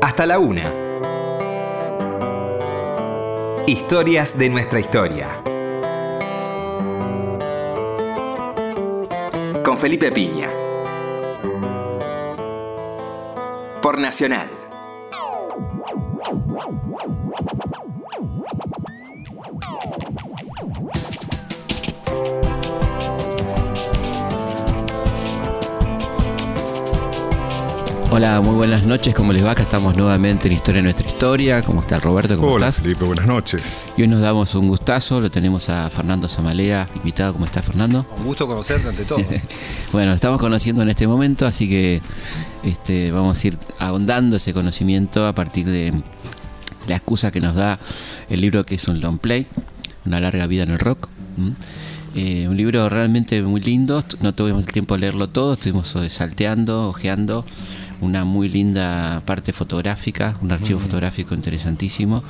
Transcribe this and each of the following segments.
hasta la una. Historias de nuestra historia. Con Felipe Piña. Por Nacional. Hola, muy buenas noches, ¿cómo les va? Acá estamos nuevamente en Historia de Nuestra Historia. ¿Cómo está Roberto? ¿Cómo Hola estás? Felipe, buenas noches. Y hoy nos damos un gustazo, lo tenemos a Fernando Zamalea, invitado. ¿Cómo está Fernando? Un gusto conocerte ante todo. Bueno, estamos conociendo en este momento, así que este, vamos a ir ahondando ese conocimiento a partir de la excusa que nos da el libro que es un long play, Una larga vida en el rock. Eh, un libro realmente muy lindo, no tuvimos el tiempo de leerlo todo, estuvimos eh, salteando, ojeando, una muy linda parte fotográfica, un archivo fotográfico interesantísimo.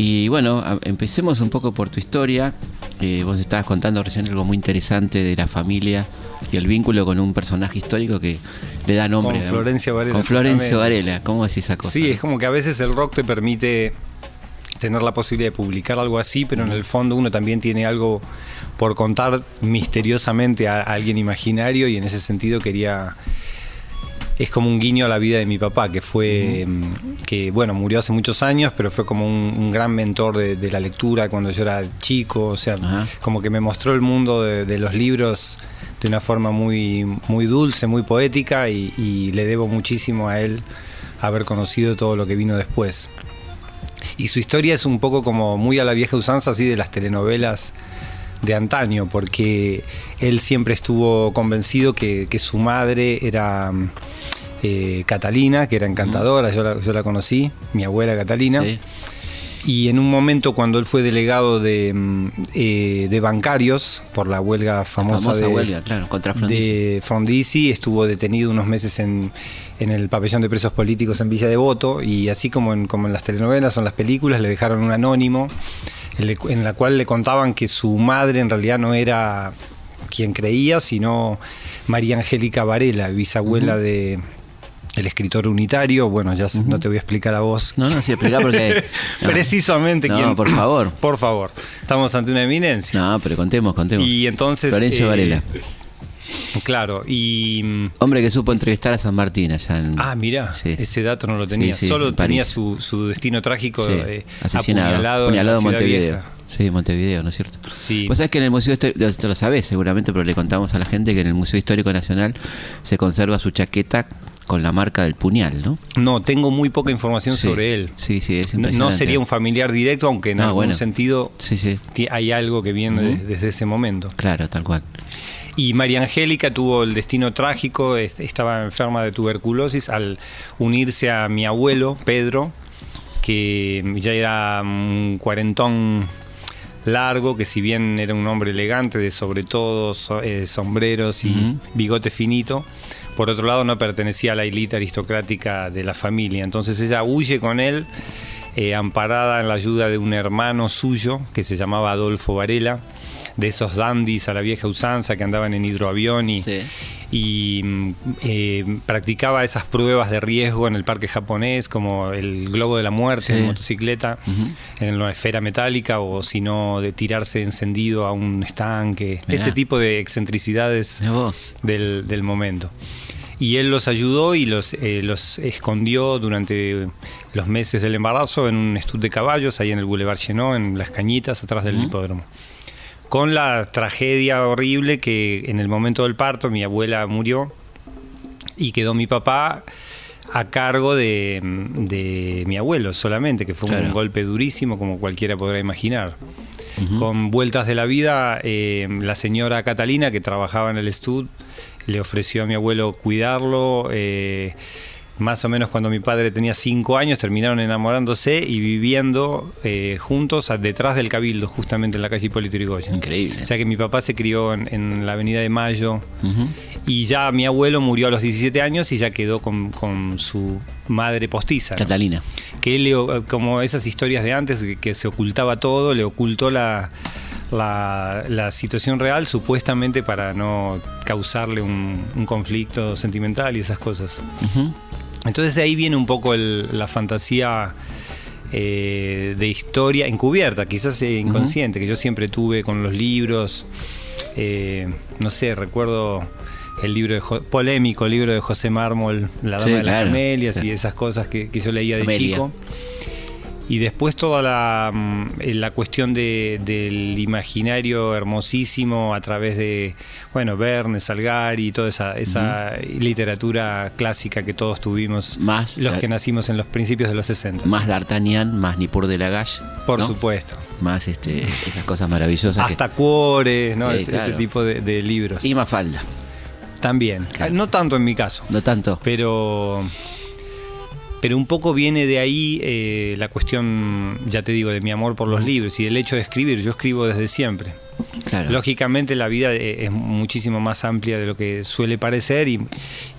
Y bueno, empecemos un poco por tu historia. Eh, vos estabas contando recién algo muy interesante de la familia y el vínculo con un personaje histórico que le da nombre. Con Florencio Varela, Con Florencio. Varela, ¿cómo es esa cosa? Sí, es como que a veces el rock te permite tener la posibilidad de publicar algo así, pero en el fondo uno también tiene algo por contar misteriosamente a, a alguien imaginario y en ese sentido quería es como un guiño a la vida de mi papá, que fue, que bueno, murió hace muchos años, pero fue como un, un gran mentor de, de la lectura cuando yo era chico, o sea, como que me mostró el mundo de, de los libros de una forma muy, muy dulce, muy poética y, y le debo muchísimo a él haber conocido todo lo que vino después. Y su historia es un poco como muy a la vieja usanza, así de las telenovelas de antaño, porque él siempre estuvo convencido que, que su madre era mm, eh, Catalina, que era encantadora, yo la, yo la conocí, mi abuela Catalina. Sí. Y en un momento cuando él fue delegado de, mm, eh, de bancarios por la huelga famosa, famosa de, huelga, claro, contra Frondizi. de Frondizi, estuvo detenido unos meses en, en el pabellón de presos políticos en Villa Devoto y así como en, como en las telenovelas o en las películas le dejaron un anónimo en, la cual le contaban que su madre en realidad no era quien creía, sino María Angélica Varela, bisabuela de el escritor unitario, bueno, ya no te voy a explicar a vos No, no, sí, explica porque... no. precisamente No, por favor. Por favor. Estamos ante una eminencia. No, pero contemos, contemos. Y entonces. Florencio eh, Varela. Claro, y. mm, Hombre que supo entrevistar a San Martín allá en... Ah, mira, Sí. ese dato no lo tenía. Sí, sí, Solo en tenía su, su destino trágico eh, asesinado, apuñalado, apuñalado en Montevideo. Vieja. Sí, Montevideo, ¿no es cierto? Sí. Vos sabés que en el Museo Histórico, esto lo sabés seguramente, pero le contamos a la gente que en el Museo Histórico Nacional se conserva su chaqueta con la marca del puñal, ¿no? No, tengo muy poca información Sí. sobre él. Sí, sí, es No- no sería un familiar directo, aunque en No, algún bueno. sentido Sí, sí, hay algo que viene de- desde ese momento. claro, tal cual. Y María Angélica tuvo el destino trágico, est- estaba enferma de tuberculosis al unirse a mi abuelo, Pedro, que ya era un cuarentón largo, que si bien era un hombre elegante, de sobre todo so- eh, sombreros y bigote finito, por otro lado no pertenecía a la élite aristocrática de la familia. Entonces ella huye con él, eh, amparada en la ayuda de un hermano suyo que se llamaba Adolfo Varela, de esos dandies a la vieja usanza que andaban en hidroavión y, Sí. y mm, eh, practicaba esas pruebas de riesgo en el parque japonés, como el globo de la muerte Sí. en motocicleta, en una esfera metálica, o si no, de tirarse encendido a un estanque, Mirá. ese tipo de excentricidades del, del momento. Y él los ayudó y los, eh, los escondió durante los meses del embarazo en un estud de caballos, ahí en el Boulevard Chenot, en las cañitas, atrás del hipódromo. Con la tragedia horrible que en el momento del parto mi abuela murió y quedó mi papá a cargo de, de mi abuelo solamente, que fue Claro. un golpe durísimo como cualquiera podrá imaginar. Con vueltas de la vida, eh, la señora Catalina, que trabajaba en el estud, le ofreció a mi abuelo cuidarlo. eh, más o menos cuando mi padre tenía cinco años, terminaron enamorándose y viviendo eh, juntos a- detrás del Cabildo, justamente en la calle Hipólito Yrigoyen. Increíble. O sea que mi papá se crió en, en la Avenida de Mayo y ya mi abuelo murió a los 17 años y ya quedó con, con su madre postiza. ¿no? Catalina. que él, le- como esas historias de antes, que, que se ocultaba todo, le ocultó la, la, la situación real supuestamente para no causarle un, un conflicto sentimental y esas cosas. Ujú. Entonces de ahí viene un poco el- la fantasía eh, de historia encubierta, quizás eh, inconsciente, que yo siempre tuve con los libros. Eh, no sé, recuerdo el libro de Jo- polémico, el libro de José Mármol, La Dama Sí, de las claro, Camelias sí. y esas cosas que, que yo leía de Amelia. chico. Y después toda la, mm, eh, la cuestión de- del imaginario hermosísimo a través de, bueno, Verne, Salgari y toda esa, esa literatura clásica que todos tuvimos, Más, los eh, que nacimos en los principios de los 60. Más D'Artagnan, más Nippur de la Galle. Por ¿no? supuesto. Más este, esas cosas maravillosas. que- Hasta Cuores, ¿no? Sí, Ese- claro. ese tipo de, de libros. Y Mafalda. También. Claro. No tanto en mi caso. No tanto. Pero, pero un poco viene de ahí eh, la cuestión, ya te digo, de mi amor por los libros y del hecho de escribir. Yo escribo desde siempre. Claro. Lógicamente la vida eh, es muchísimo más amplia de lo que suele parecer y,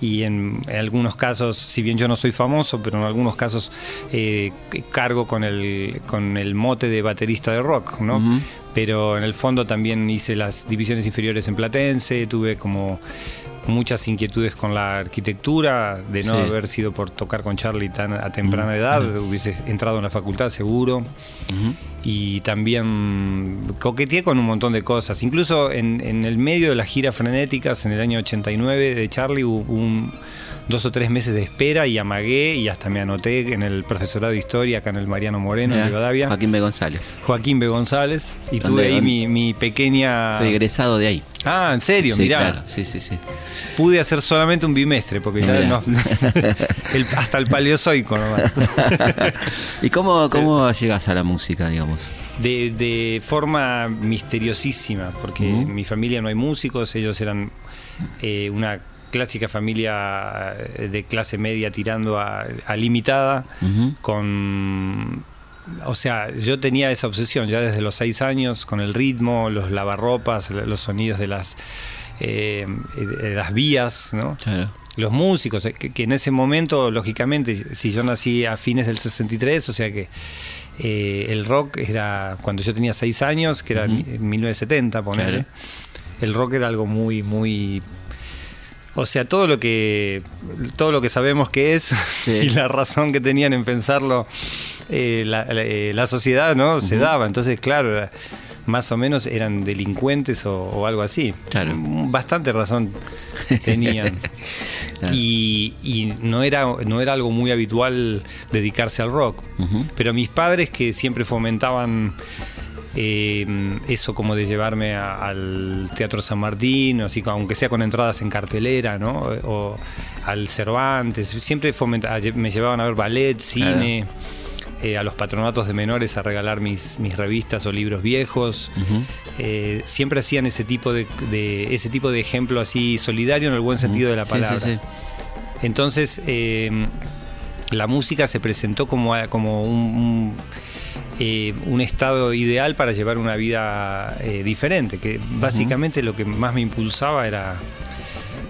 y en, en algunos casos, si bien yo no soy famoso, pero en algunos casos eh, cargo con el, con el mote de baterista de rock, ¿no? Pero en el fondo también hice las divisiones inferiores en Platense, tuve como muchas inquietudes con la arquitectura, de no Sí. haber sido por tocar con Charlie tan a temprana edad, hubiese entrado en la facultad seguro y también coqueteé con un montón de cosas. Incluso en, en el medio de las giras frenéticas en el año 89 de Charlie hubo un, dos o tres meses de espera y amagué y hasta me anoté en el profesorado de historia acá en el Mariano Moreno Mirá, en Rivadavia. Joaquín B. González. Joaquín B. González y ¿Dónde- tuve ahí mi, mi pequeña... Soy egresado de ahí. Ah, en serio, sí, mirá. claro. Sí, sí, sí. Pude hacer solamente un bimestre porque ya no- el- hasta el paleozoico nomás. ¿Y cómo, cómo llegas a la música, digamos? De, de forma misteriosísima, porque en mi familia no hay músicos, ellos eran eh, una clásica familia eh, de clase media tirando a, a limitada, con... O sea, yo tenía esa obsesión ya desde los seis años con el ritmo, los lavarropas, los sonidos de las, eh, de las vías, ¿no? Claro. los músicos, eh, que, que en ese momento, lógicamente, si yo nací a fines del 63, o sea que eh, el rock era cuando yo tenía 6 años, que era en 1970, ponerle. Claro. El rock era algo muy, muy. O sea, todo lo que todo lo que sabemos que es Sí. y la razón que tenían en pensarlo eh, la, la- eh, la sociedad, ¿no? Se daba. Entonces, claro, más o menos eran delincuentes o, o algo así. Claro. Bastante razón tenían. Claro. Y, y no, era, no era algo muy habitual dedicarse al rock. Pero mis padres que siempre fomentaban eh, eso como de llevarme a- al Teatro San Martín, así que aunque sea con entradas en cartelera, ¿no? O al Cervantes, siempre fomenta- me llevaban a ver ballet, cine, eh, a los patronatos de menores a regalar mis, mis revistas o libros viejos. Eh, siempre hacían ese tipo de, de- ese tipo de ejemplo así solidario en el buen sentido de la Sí, palabra. sí, sí. Entonces, eh, la música se presentó como, como un, un, eh, un estado ideal para llevar una vida eh, diferente, que básicamente lo que más me impulsaba era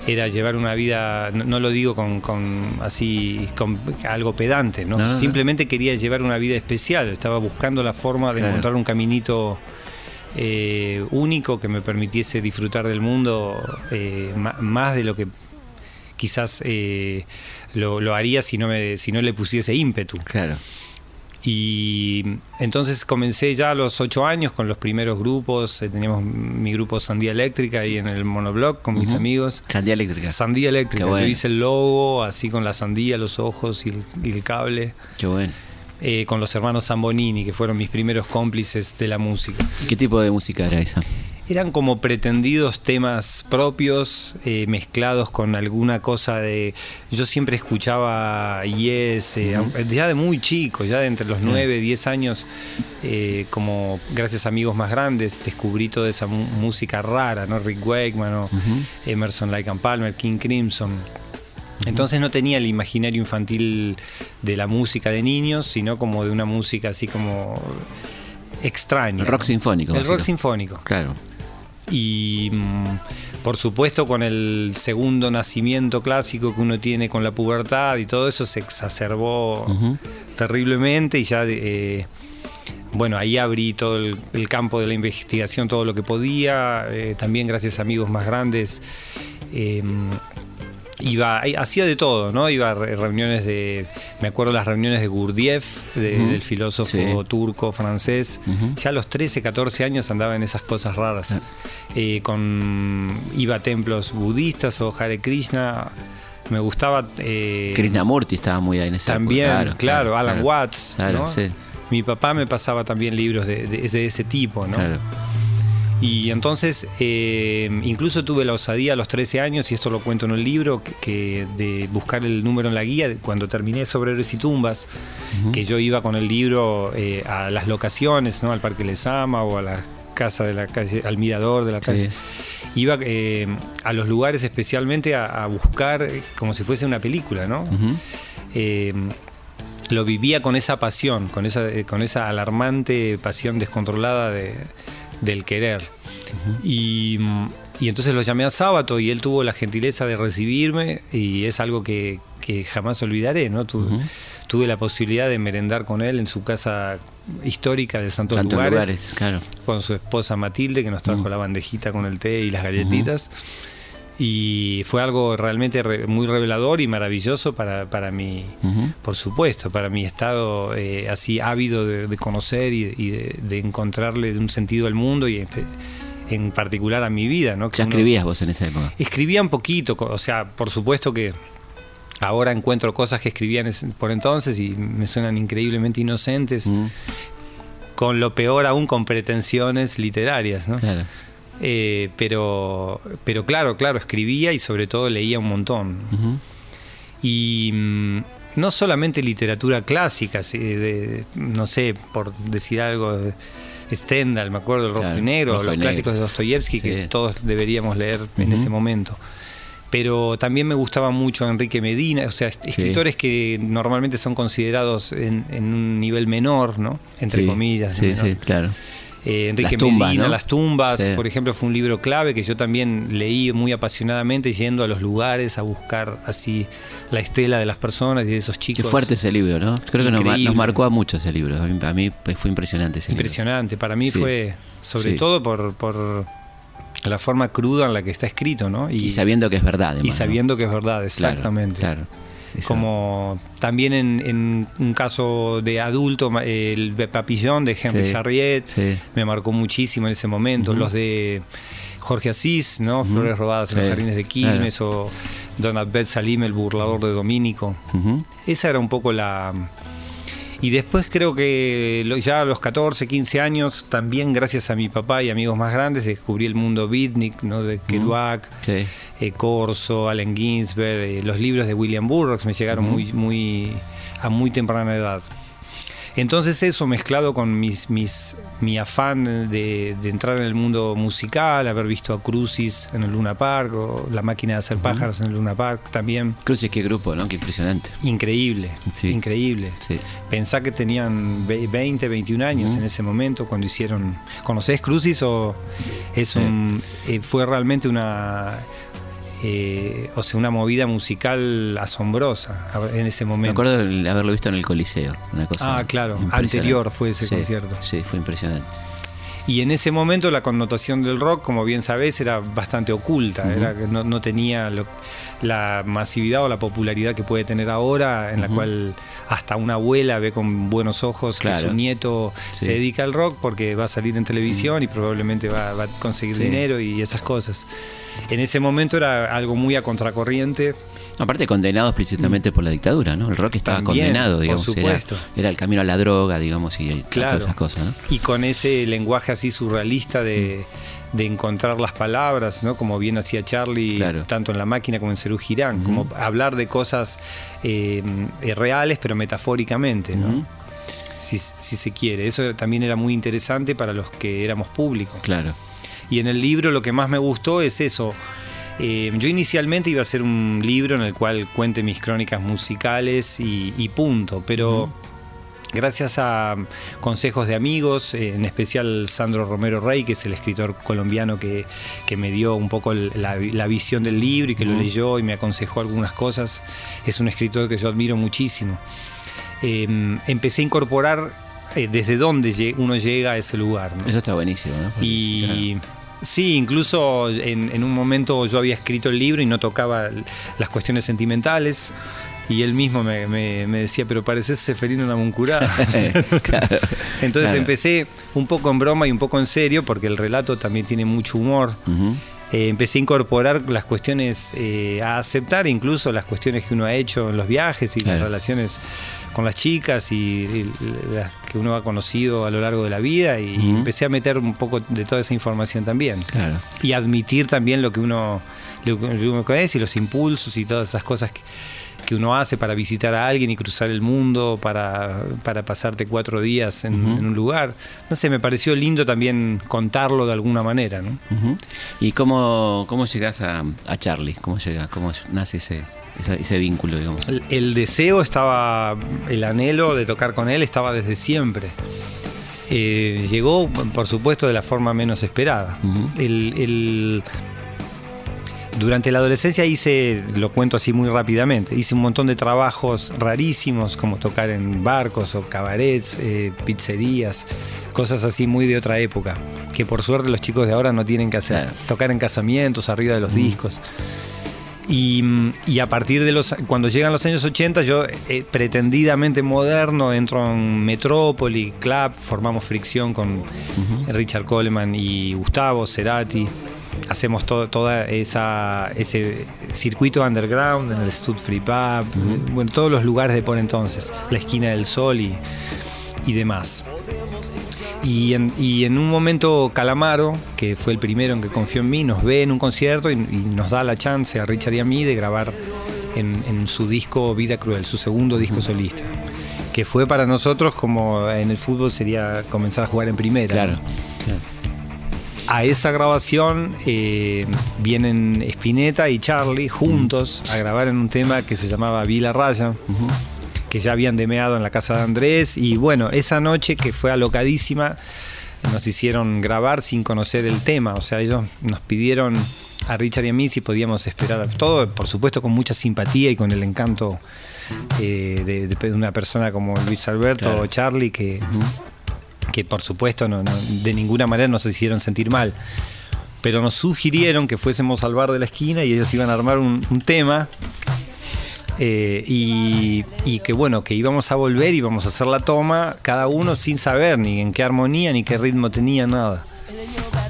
era llevar una vida, no, no lo digo con, con así con algo pedante, ¿no? Simplemente quería llevar una vida especial, estaba buscando la forma de Claro. encontrar un caminito eh, único que me permitiese disfrutar del mundo eh, más de lo que quizás eh, lo, lo haría si no, me, si no le pusiese ímpetu. Claro. Y entonces comencé ya a los ocho años con los primeros grupos. eh, teníamos mi grupo Sandía Eléctrica ahí en el monobloc con mis amigos. Candía eléctrica. Sandía Eléctrica. Bueno. Yo hice el logo así con la sandía, los ojos y el, y el cable. Qué bueno. eh, con los hermanos Zambonini, que fueron mis primeros cómplices de la música. ¿Qué tipo de música era esa? Eran como pretendidos temas propios, eh, mezclados con alguna cosa de... Yo siempre escuchaba Yes, eh, ya de muy chico, ya de entre los Claro. 9, 10 años, eh, como gracias a amigos más grandes, descubrí toda esa música rara, ¿no? Rick Wakeman o. Emerson, Lake and Palmer, King Crimson. Entonces no tenía el imaginario infantil de la música de niños, sino como de una música así como extraña. El rock sinfónico. El rock sinfónico. Claro. Y mm, por supuesto con el segundo nacimiento clásico que uno tiene con la pubertad y todo eso se exacerbó terriblemente y ya eh, bueno ahí abrí todo el, el campo de la investigación todo lo que podía eh, también gracias a amigos más grandes eh, iba, hacía de todo, ¿no? Iba a re- reuniones de, me acuerdo las reuniones de Gurdjieff, de- del filósofo Sí. turco, francés. Ya a los 13, 14 años andaba en esas cosas raras. Ah. Eh, con, iba a templos budistas o Hare Krishna. Me gustaba... eh, Krishnamurti estaba muy ahí en esa también, claro, Alan claro. Watts. Claro, ¿no? sí. Mi papá me pasaba también libros de, de- de ese tipo, ¿no? Claro. Y entonces, eh, incluso tuve la osadía a los 13 años, y esto lo cuento en un libro, que, que de buscar el número en la guía, cuando terminé sobre héroes y tumbas, que yo iba con el libro eh, a las locaciones, ¿no? al Parque Lesama o a la casa de la calle, al mirador de la Sí. calle. Iba eh, a los lugares especialmente a, a buscar como si fuese una película, ¿no? Eh, lo vivía con esa pasión, con esa, eh, con esa alarmante pasión descontrolada de- del querer. y, y entonces lo llamé a Sábato y él tuvo la gentileza de recibirme y es algo que, que jamás olvidaré. ¿no? Tu-. Tuve la posibilidad de merendar con él en su casa histórica de Santos Lugares, lugares, claro. con su esposa Matilde que nos trajo la bandejita con el té y las galletitas. Y fue algo realmente re- muy revelador y maravilloso para, para mi, por supuesto, para mi estado eh, así ávido de, de conocer y, y de, de encontrarle un sentido al mundo y en, particular a mi vida. ¿no? Que Ya uno- escribías vos en esa época. Escribía un poquito, o sea, por supuesto que ahora encuentro cosas que escribían es- por entonces y me suenan increíblemente inocentes, Mm, con lo peor aún con pretensiones literarias, ¿no? Claro. Eh, pero, pero claro, claro, escribía y sobre todo leía un montón. Y mm, no solamente literatura clásica, sí, de- no sé, por decir algo, Stendhal, me acuerdo, el Rojo Claro, y Negro, Rojo y los Negro. clásicos de Dostoyevsky, Sí. que todos deberíamos leer en ese momento. Pero también me gustaba mucho Enrique Medina, o sea, escritores que normalmente son considerados en, en un nivel menor, ¿no? Entre Sí, comillas. Sí, menor. sí, claro. Eh, Enrique Las tumbas, Medina, ¿no? Las tumbas, Sí. por ejemplo, fue un libro clave que yo también leí muy apasionadamente yendo a los lugares a buscar así la estela de las personas y de esos chicos. Qué fuerte ese libro, ¿no? Creo que nos, marcó a mucho ese libro. A mí, a mí, fue impresionante ese Impresionante. Para mí Sí. fue, sobre Sí. todo por, por la forma cruda en la que está escrito, ¿no? libro. Y sabiendo que es verdad, además. y ¿no? sabiendo que es verdad, Claro, exactamente. Claro. Como también en, en un caso de adulto, el Papillon de Henry Sí, me marcó muchísimo en ese momento. Los de Jorge Asís, ¿no? Flores robadas en Sí, los jardines de Quilmes o Don Abed Salim, el burlador de Domínico. Esa era un poco la... Y después creo que ya a los 14, 15 años, también gracias a mi papá y amigos más grandes, descubrí el mundo beatnik, ¿no? de Kerouac, Sí. eh, Corso, Allen Ginsberg, eh, los libros de William Burroughs me llegaron muy, muy, a muy temprana edad. Entonces eso mezclado con mis, mis, mi afán de, de entrar en el mundo musical, haber visto a Crucis en el Luna Park, o La máquina de hacer pájaros en el Luna Park, también Cruces, qué grupo, ¿no? Qué impresionante. increíble, Sí. increíble. Sí. Pensá que tenían ve- 20, 21 años en ese momento cuando hicieron. ¿Conocés Crucis o es un eh, fue realmente una eh, o sea una movida musical asombrosa en ese Me momento? acuerdo de haberlo visto en el Coliseo. Una cosa Ah, claro, anterior fue ese Sí, concierto. Sí, fue impresionante. Y en ese momento la connotación del rock, como bien sabés, era bastante oculta, era que no, no tenía lo- la masividad o la popularidad que puede tener ahora, en la cual hasta una abuela ve con buenos ojos Claro. que su nieto Sí. se dedica al rock porque va a salir en televisión y probablemente va, va a conseguir Sí. dinero y esas cosas. En ese momento era algo muy a contracorriente. Aparte condenado explícitamente por la dictadura, ¿no? El rock estaba También, condenado, por digamos. Era, supuesto. era el camino a la droga, digamos, y Claro. todas esas cosas, ¿no? Y con ese lenguaje así surrealista Mm. de, de encontrar las palabras, ¿no? Como bien hacía Charlie, Claro. tanto en La Máquina como en Cerú Girán, como hablar de cosas eh, eh, reales, pero metafóricamente, ¿no? Si, si se quiere. Eso también era muy interesante para los que éramos públicos. Claro. Y en el libro lo que más me gustó es eso. Eh, yo inicialmente iba a hacer un libro en el cual cuente mis crónicas musicales y, y punto, pero gracias a consejos de amigos, eh, en especial Sandro Romero Rey, que es el escritor colombiano que, que me dio un poco la, la visión del libro y que lo leyó y me aconsejó algunas cosas, es un escritor que yo admiro muchísimo. Eh, empecé a incorporar eh, desde dónde uno llega a ese lugar. ¿no? Eso está buenísimo, ¿no? Porque, Y, claro. Sí, incluso en, en un momento yo había escrito el libro y no tocaba las cuestiones sentimentales. Y él mismo me, me- me decía, pero pareces Seferino Namuncurá. Claro, Entonces claro. empecé un poco en broma y un poco en serio, porque el relato también tiene mucho humor. Eh, empecé a incorporar las cuestiones, eh, a aceptar incluso las cuestiones que uno ha hecho en los viajes y Claro. las relaciones con las chicas y, y las que uno ha conocido a lo largo de la vida. Y empecé a meter un poco de toda esa información también. Claro. Y admitir también lo que uno, lo que uno es y los impulsos y todas esas cosas que, que uno hace para visitar a alguien y cruzar el mundo, para, para pasarte cuatro días en, un lugar. No sé, me pareció lindo también contarlo de alguna manera, ¿no? ¿Y cómo, cómo llegas a, a Charlie? ¿Cómo llega? ¿Cómo nace ese, ese, ese vínculo, digamos? El, el deseo estaba, el anhelo de tocar con él estaba desde siempre. Eh, llegó, por supuesto, de la forma menos esperada. El- durante la adolescencia hice, lo cuento así muy rápidamente, hice un montón de trabajos rarísimos, como tocar en barcos o cabarets, eh, pizzerías, cosas así muy de otra época, que por suerte los chicos de ahora no tienen que hacer. Claro. Tocar en casamientos, arriba de los discos. Y, mm, y a partir de los. Cuando llegan los años 80, yo eh, pretendidamente moderno entro en Metrópoli, Club, formamos fricción con Richard Coleman y Gustavo Cerati. Hacemos todo toda esa ese circuito underground en el Stud Free Pub, bueno, todos los lugares de por entonces, la esquina del sol y, y demás. Y en, y en un momento Calamaro, que fue el primero en que confió en mí, nos ve en un concierto y, y nos da la chance a Richard y a mí de grabar en, en su disco Vida Cruel, su segundo disco solista. Que fue para nosotros como en el fútbol sería comenzar a jugar en primera. Claro. ¿no? A esa grabación eh, vienen Spinetta y Charlie juntos a grabar en un tema que se llamaba Vila Raya que ya habían demeado en la casa de Andrés. Y bueno, esa noche que fue alocadísima, nos hicieron grabar sin conocer el tema. O sea, ellos nos pidieron a Richard y a mí si podíamos esperar. Todo, por supuesto, con mucha simpatía y con el encanto eh, de, de una persona como Luis Alberto Claro. o Charlie, que, que por supuesto no, de ninguna manera nos hicieron sentir mal. Pero nos sugirieron que fuésemos al bar de la esquina y ellos iban a armar un, un tema eh, y, y que bueno, que íbamos a volver y íbamos a hacer la toma, cada uno sin saber ni en qué armonía ni qué ritmo tenía, nada.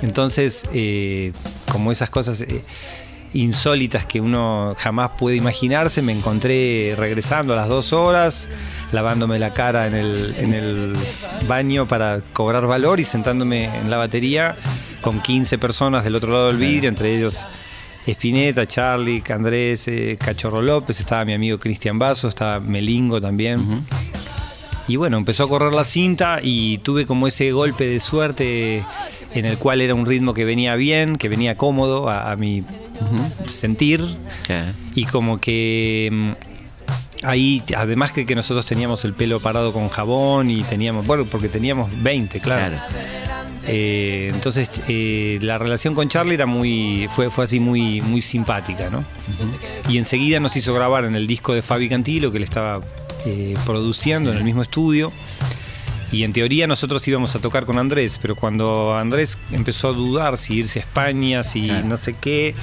Entonces, eh, como esas cosas eh, insólitas que uno jamás puede imaginarse, me encontré regresando a las dos horas, lavándome la cara en el, en el baño para cobrar valor y sentándome en la batería con 15 personas del otro lado del vidrio, entre ellos Espineta, Charlie, Andrés, eh, Cachorro López, estaba mi amigo Cristian Basso, estaba Melingo también. Y bueno, empezó a correr la cinta y tuve como ese golpe de suerte en el cual era un ritmo que venía bien, que venía cómodo a, a mi sentir Claro. y como que mm, ahí, además que, que nosotros teníamos el pelo parado con jabón y teníamos, bueno, porque teníamos 20, claro. Claro. Eh, entonces eh, la relación con Charlie era muy, fue, fue así muy, muy simpática, ¿no? Y enseguida nos hizo grabar en el disco de Fabi Cantilo que él estaba eh, produciendo en el mismo estudio. Y en teoría nosotros íbamos a tocar con Andrés, pero cuando Andrés empezó a dudar si irse a España, si Claro. no sé qué,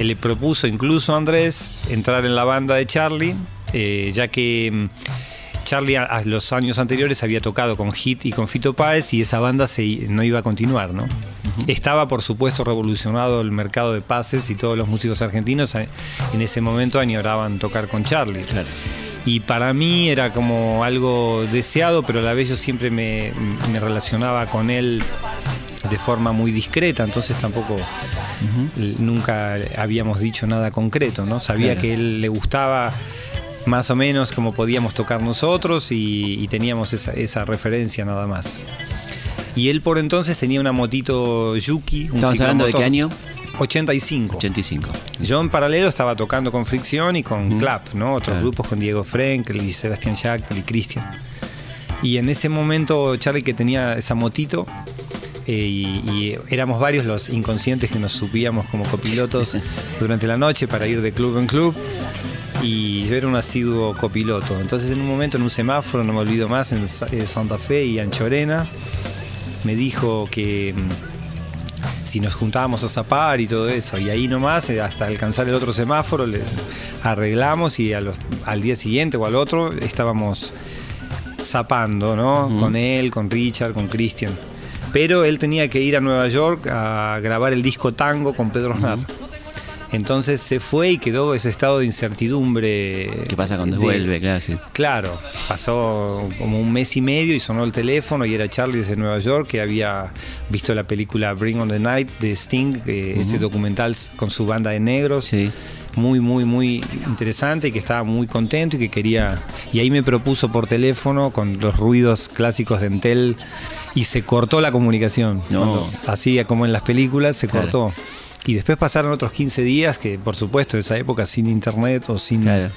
él le propuso incluso a Andrés entrar en la banda de Charlie, eh, ya que mm, Charlie a, a los años anteriores había tocado con Hit y con Fito Páez y esa banda se, no iba a continuar, ¿no? Estaba, por supuesto, revolucionado el mercado de pases y todos los músicos argentinos eh, en ese momento añoraban tocar con Charlie. Claro. Y para mí era como algo deseado, pero a la vez yo siempre me, me relacionaba con él de forma muy discreta, entonces tampoco nunca habíamos dicho nada concreto, ¿no? Sabía Claro. que él le gustaba más o menos como podíamos tocar nosotros y, y teníamos esa, esa referencia nada más. Y él por entonces tenía una motito Yuki. un ¿Estamos hablando de qué año? 85. 85. Yo en paralelo estaba tocando con Fricción y con. Clap, ¿no? Otros Claro. grupos con Diego Frenkel y Sebastián Schackel y Cristian. Y en ese momento Charlie que tenía esa motito eh, y, y éramos varios los inconscientes que nos subíamos como copilotos durante la noche para ir de club en club y yo era un asiduo copiloto. Entonces en un momento en un semáforo, no me olvido más, en eh, Santa Fe y Anchorena, me dijo que mm, si nos juntábamos a zapar y todo eso. Y ahí nomás, eh, hasta alcanzar el otro semáforo, le arreglamos y a los- al día siguiente o al otro estábamos zapando, ¿no? Con él, con Richard, con Christian. Pero él tenía que ir a Nueva York a grabar el disco Tango con Pedro Aznar. Entonces se fue y quedó ese estado de incertidumbre. ¿Qué pasa cuando de- vuelve? Claro, sí. Claro, pasó como un mes y medio y sonó el teléfono y era Charlie desde Nueva York que había visto la película Bring on the Night de Sting, eh, ese documental con su banda de negros. Sí. Muy, muy, muy interesante y que estaba muy contento y que quería. Y ahí me propuso por teléfono con los ruidos clásicos de Entel y se cortó la comunicación. No. Cuando hacía como en las películas, se Claro. cortó. Y después pasaron otros 15 días que, por supuesto, en esa época sin internet o sin Claro.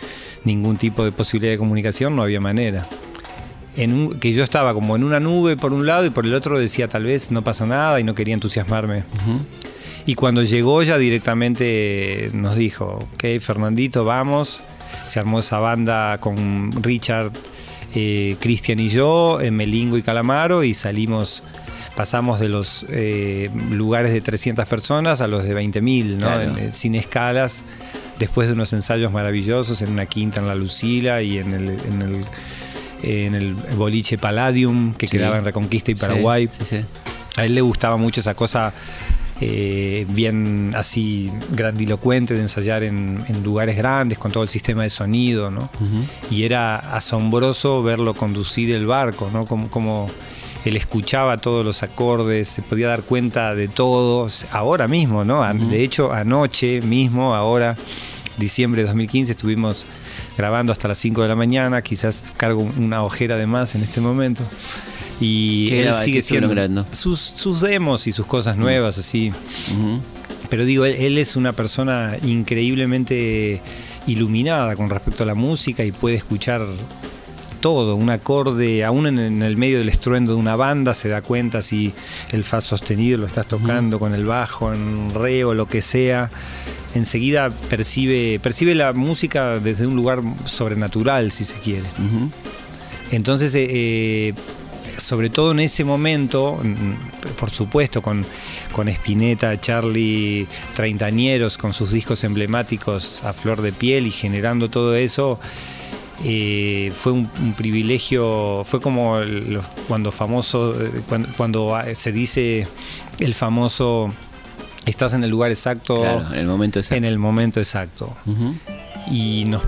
ningún tipo de posibilidad de comunicación, no había manera. En un- que yo estaba como en una nube por un lado y por el otro decía tal vez no pasa nada y no quería entusiasmarme. Y cuando llegó ya directamente nos dijo, ok Fernandito, vamos. Se armó esa banda con Richard, eh, Cristian y yo, en Melingo y Calamaro y salimos, pasamos de los eh, lugares de 300 personas a los de 20.000, ¿no? Claro. Sin escalas, después de unos ensayos maravillosos en una quinta en La Lucila y en el, en el, en el boliche Palladium que Sí. quedaba en Reconquista y Paraguay. Sí, sí. sí. A él le gustaba mucho esa cosa eh, bien así grandilocuente de ensayar en, en lugares grandes con todo el sistema de sonido, ¿no? Ujú. Y era asombroso verlo conducir el barco, ¿no? Como, como él escuchaba todos los acordes, se podía dar cuenta de todo, ahora mismo, ¿no? A- De hecho, anoche mismo, ahora, diciembre de 2015, estuvimos grabando hasta las 5 de la mañana, quizás cargo una ojera de más en este momento. Y ¿Qué él graba- sigue siendo sus, sus demos y sus cosas nuevas, así. Pero digo, él, él es una persona increíblemente iluminada con respecto a la música y puede escuchar todo, un acorde, aún en, en el medio del estruendo de una banda se da cuenta si el fa sostenido lo estás tocando con el bajo, en re o lo que sea. Enseguida percibe, percibe la música desde un lugar sobrenatural, si se quiere. Entonces, eh, eh, sobre todo en ese momento, mm, por supuesto, con, con Spinetta, Charlie, Treintañeros, con sus discos emblemáticos a flor de piel y generando todo eso, eh, fue un, un privilegio, fue como el- cuando famoso, eh, cuando, cuando, ah, se dice el famoso, estás en el lugar exacto, Claro, en el momento exacto. en el momento exacto. Y nos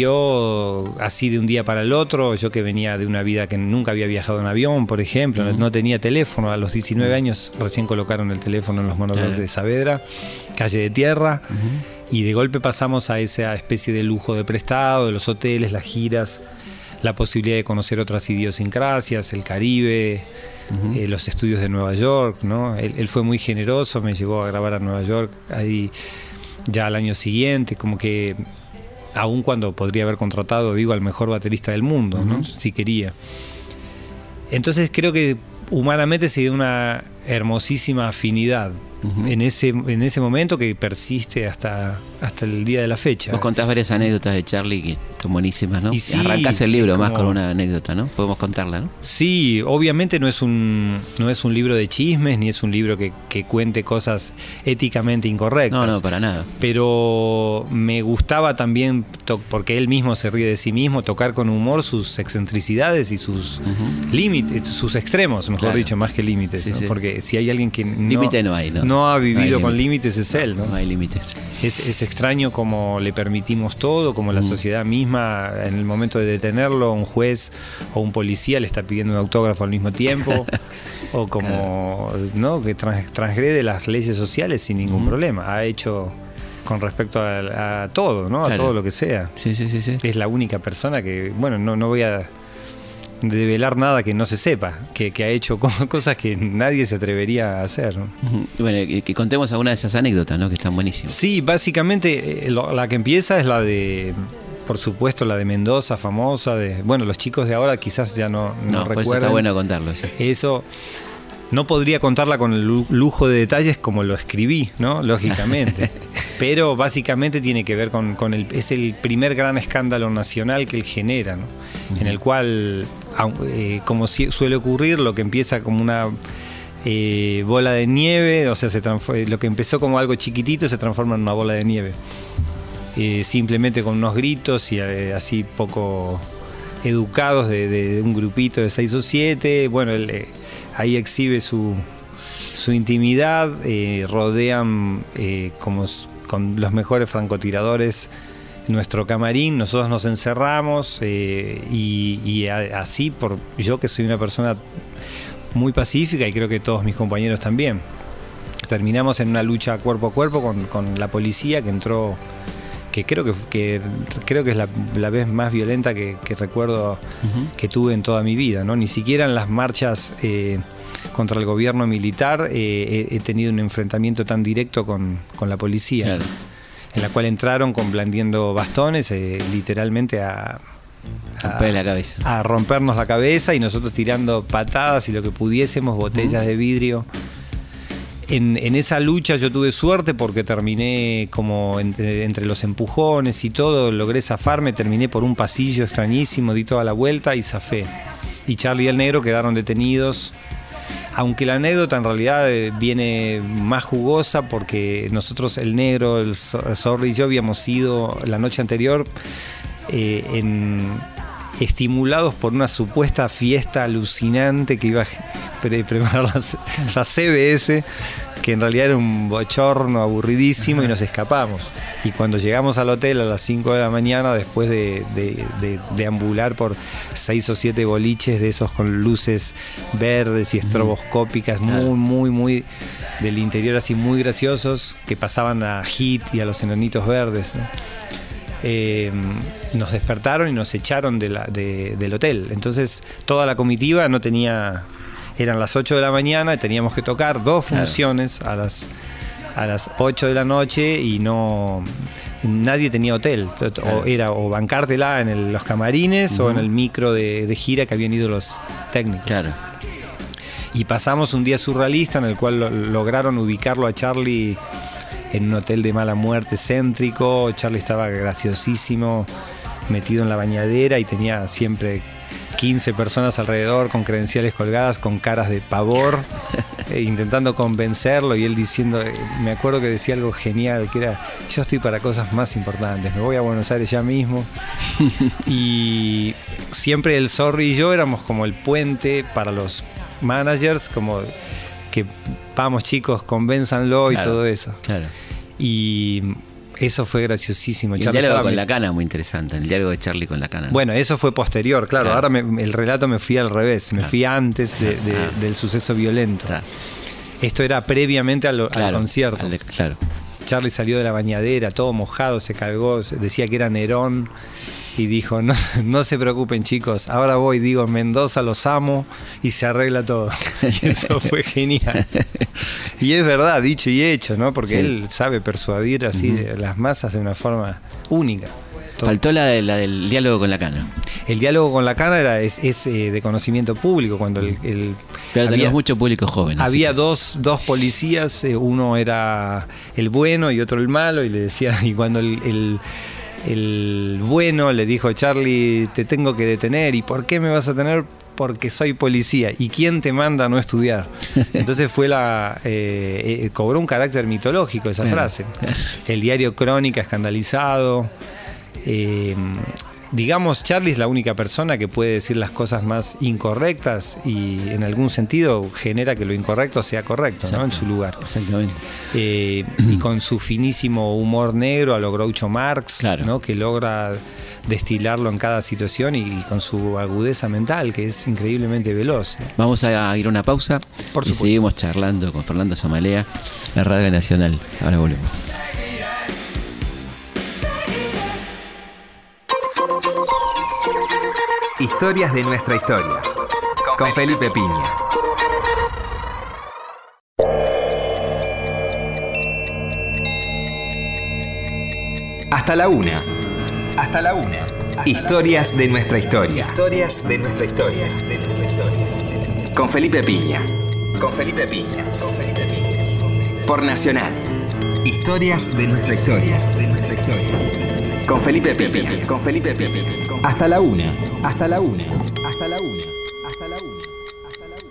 permitió así de un día para el otro, yo que venía de una vida que nunca había viajado en avión, por ejemplo, no- no tenía teléfono, a los 19 años recién colocaron el teléfono en los Claro. de Saavedra, calle de tierra, y de golpe pasamos a esa especie de lujo de prestado, de los hoteles, las giras, la posibilidad de conocer otras idiosincrasias, el Caribe, eh, los estudios de Nueva York, ¿no? Él, él fue muy generoso, me llevó a grabar a Nueva York ahí ya al año siguiente, como que aun cuando podría haber contratado, digo, al mejor baterista del mundo, ¿no? Si quería. Entonces creo que humanamente se dio una hermosísima afinidad en, ese, en ese momento que persiste hasta, hasta el día de la fecha. Vos contás varias anécdotas de Charlie que son buenísimas, ¿no? Y sí, Arrancás el libro es más como- con una anécdota, ¿no? Podemos contarla, ¿no? Sí, obviamente no es un, no es un libro de chismes, ni es un libro que, que cuente cosas éticamente incorrectas. No, no, para nada. pero me gustaba también, porque él mismo se ríe de sí mismo, tocar con humor sus excentricidades y sus Ujú. límites, sus extremos, mejor Claro. dicho, más que límites. Sí, ¿no? sí. Porque si hay alguien que no, Límite no hay, ¿no? no ha No vivido con límite. límites es él. ¿no? No hay límites. Es, es extraño como le permitimos todo, como la Mm. sociedad misma, en el momento de detenerlo, un juez o un policía le está pidiendo un autógrafo al mismo tiempo, o como ¿no? que trans- transgrede las leyes sociales sin ningún problema. Ha hecho con respecto a, a todo, ¿no? a Claro. todo lo que sea. Sí, sí, sí, sí. Es la única persona que, bueno, no, no voy a develar nada que no se sepa, que, que ha hecho co- cosas que nadie se atrevería a hacer. Bueno, que, que contemos alguna de esas anécdotas, ¿no? Que están buenísimas. Sí, básicamente eh, lo- la que empieza es la de, por supuesto, la de Mendoza, famosa. De, bueno, los chicos de ahora quizás ya no, no, No, por eso recuerdan. está bueno contarlo. sí. Eso no podría contarla con el lu- lujo de detalles como lo escribí, ¿no? Lógicamente. Pero básicamente tiene que ver con, con el. Es el primer gran escándalo nacional que él genera, ¿no? En el cual, eh, como suele ocurrir, lo que empieza como una eh, bola de nieve, o sea, se lo que empezó como algo chiquitito se transforma en una bola de nieve. Eh, simplemente con unos gritos y eh, así poco educados de, un grupito de seis o siete. Bueno, eh, ahí exhibe su, su intimidad, rodean como con los mejores francotiradores nuestro camarín, nosotros nos encerramos y, así, por yo que soy una persona muy pacífica y creo que todos mis compañeros también, terminamos en una lucha cuerpo a cuerpo con la policía que entró que creo que, que creo que es la, la vez más violenta que, que recuerdo que tuve en toda mi vida. ¿no? Ni siquiera en las marchas eh, contra el gobierno militar eh, he, he tenido un enfrentamiento tan directo con, con la policía, Claro. en la cual entraron con blandiendo bastones, eh, literalmente a, a- Romperle la cabeza. a rompernos la cabeza y nosotros tirando patadas y lo que pudiésemos, botellas de vidrio. En, esa lucha yo tuve suerte porque terminé como entre, los empujones y todo, logré zafarme, terminé por un pasillo extrañísimo, di toda la vuelta y zafé. Y Charlie y el negro quedaron detenidos. Aunque la anécdota en realidad eh, viene más jugosa porque nosotros, el negro, el Zo- Zorro y yo habíamos ido la noche anterior eh, en- estimulados por una supuesta fiesta alucinante que iba a pre- preparar la, CBS, que en realidad era un bochorno aburridísimo y nos escapamos. Y cuando llegamos al hotel a las 5 de la mañana, después de, de- de deambular por seis o siete boliches de esos con luces verdes y estroboscópicas, muy, muy, muy del interior así muy graciosos, que pasaban a Hit y a los enanitos verdes. ¿no? Eh, nos despertaron y nos echaron de la- de- del hotel. Entonces toda la comitiva no tenía, eran las 8 de la mañana y teníamos que tocar dos Claro. funciones a las, a las 8 de la noche y no... Nadie tenía hotel, o era o bancártela en el- los camarines o en el micro de, de gira que habían ido los técnicos. Claro. Y pasamos un día surrealista en el cual lo- lograron ubicarlo a Charlie en un hotel de mala muerte céntrico. Charlie estaba graciosísimo, metido en la bañadera y tenía siempre 15 personas alrededor con credenciales colgadas, con caras de pavor, eh, intentando convencerlo y él diciendo, eh, me acuerdo que decía algo genial, que era, yo estoy para cosas más importantes, me voy a Buenos Aires ya mismo. y siempre el Zorri y yo éramos como el puente para los managers, como que vamos chicos, convénzanlo y todo eso. Claro. Y eso fue graciosísimo. Y el diálogo con me- la cana muy interesante. El diálogo de Charlie con la cana. Bueno, eso fue posterior, claro. Claro. Ahora me- el relato me fui al revés, me Claro. fui antes de- de- Ah. del suceso violento. Esto era previamente al, concierto. al de- claro. Charlie salió de la bañadera, todo mojado, se cargó, decía que era Nerón y dijo, no, no se preocupen chicos, ahora voy, digo, en Mendoza los amo y se arregla todo. Y eso fue genial. Y es verdad, dicho y hecho, ¿no? Porque Sí. él sabe persuadir así las masas de una forma única. Faltó la, de- la del diálogo con la cana. El diálogo con la cana era, es, es, eh, de conocimiento público, cuando el... el- Pero había- tenías mucho público joven. había dos, dos policías, eh, uno era el bueno y otro el malo, y le decía, y cuando el, el- el bueno le dijo, Charlie, te tengo que detener, ¿y por qué me vas a tener? Porque soy policía. ¿Y quién te manda a no estudiar? Entonces fue la. eh, eh, cobró un carácter mitológico esa frase. El diario Crónica escandalizado. Eh, digamos, Charlie es la única persona que puede decir las cosas más incorrectas y en algún sentido genera que lo incorrecto sea correcto, ¿no? En su lugar. Exactamente. Eh, y con su finísimo humor negro a lo Groucho Marx, Claro. ¿no? que logra destilarlo en cada situación y, y con su agudeza mental, que es increíblemente veloz. Vamos a ir a una pausa Por y seguimos charlando con Fernando Samalea, la Radio Nacional. Ahora volvemos. Historias de nuestra historia. Con Felipe Piña. Hasta la una. Hasta la una. Historias de nuestra historia. Historias de nuestra historia. Con Felipe Piña. Con Felipe Piña. Con Felipe Piña. Por Nacional. Historias de nuestra historia. De nuestra historia. Con Felipe Piña. Con Felipe Piña. Hasta la una. Hasta la una. Hasta la una. Hasta la una. Hasta la una.